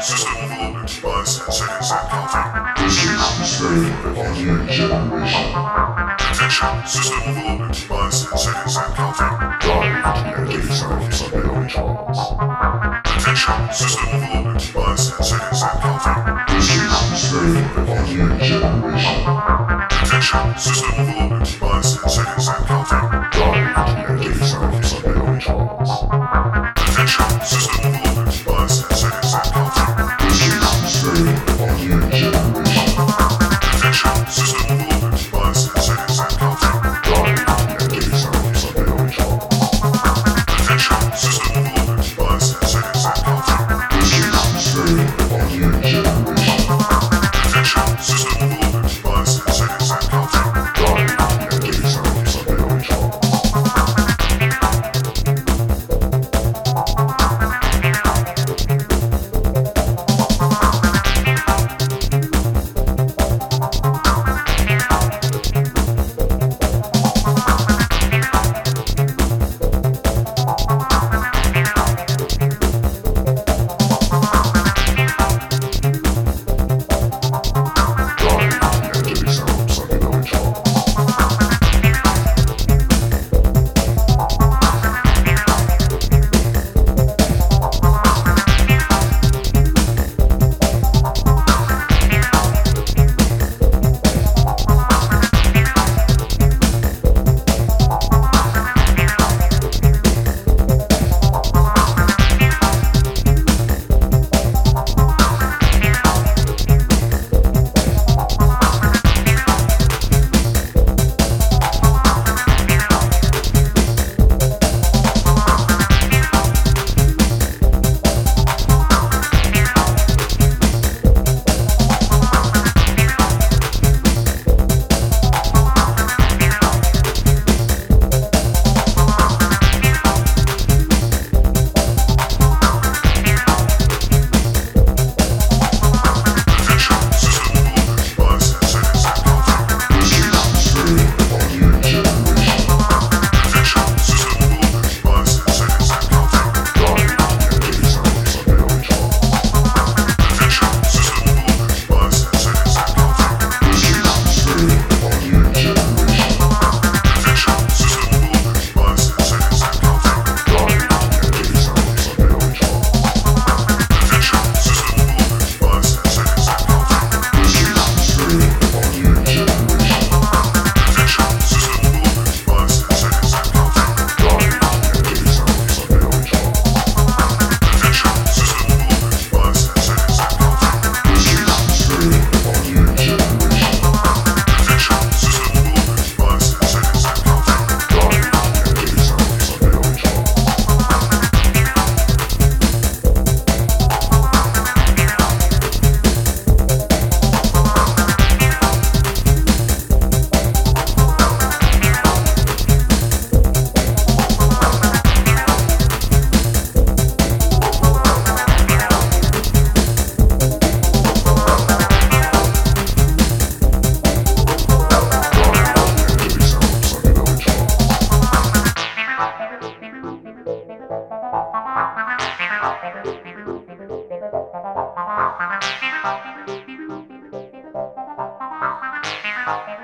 System overload in 10 seconds and counting. This is the engine of Sunday Only Station, system overloaded, device and seconds and counting. This is ready for the future generation. Attention, system overloaded, device and seconds and counting. 好。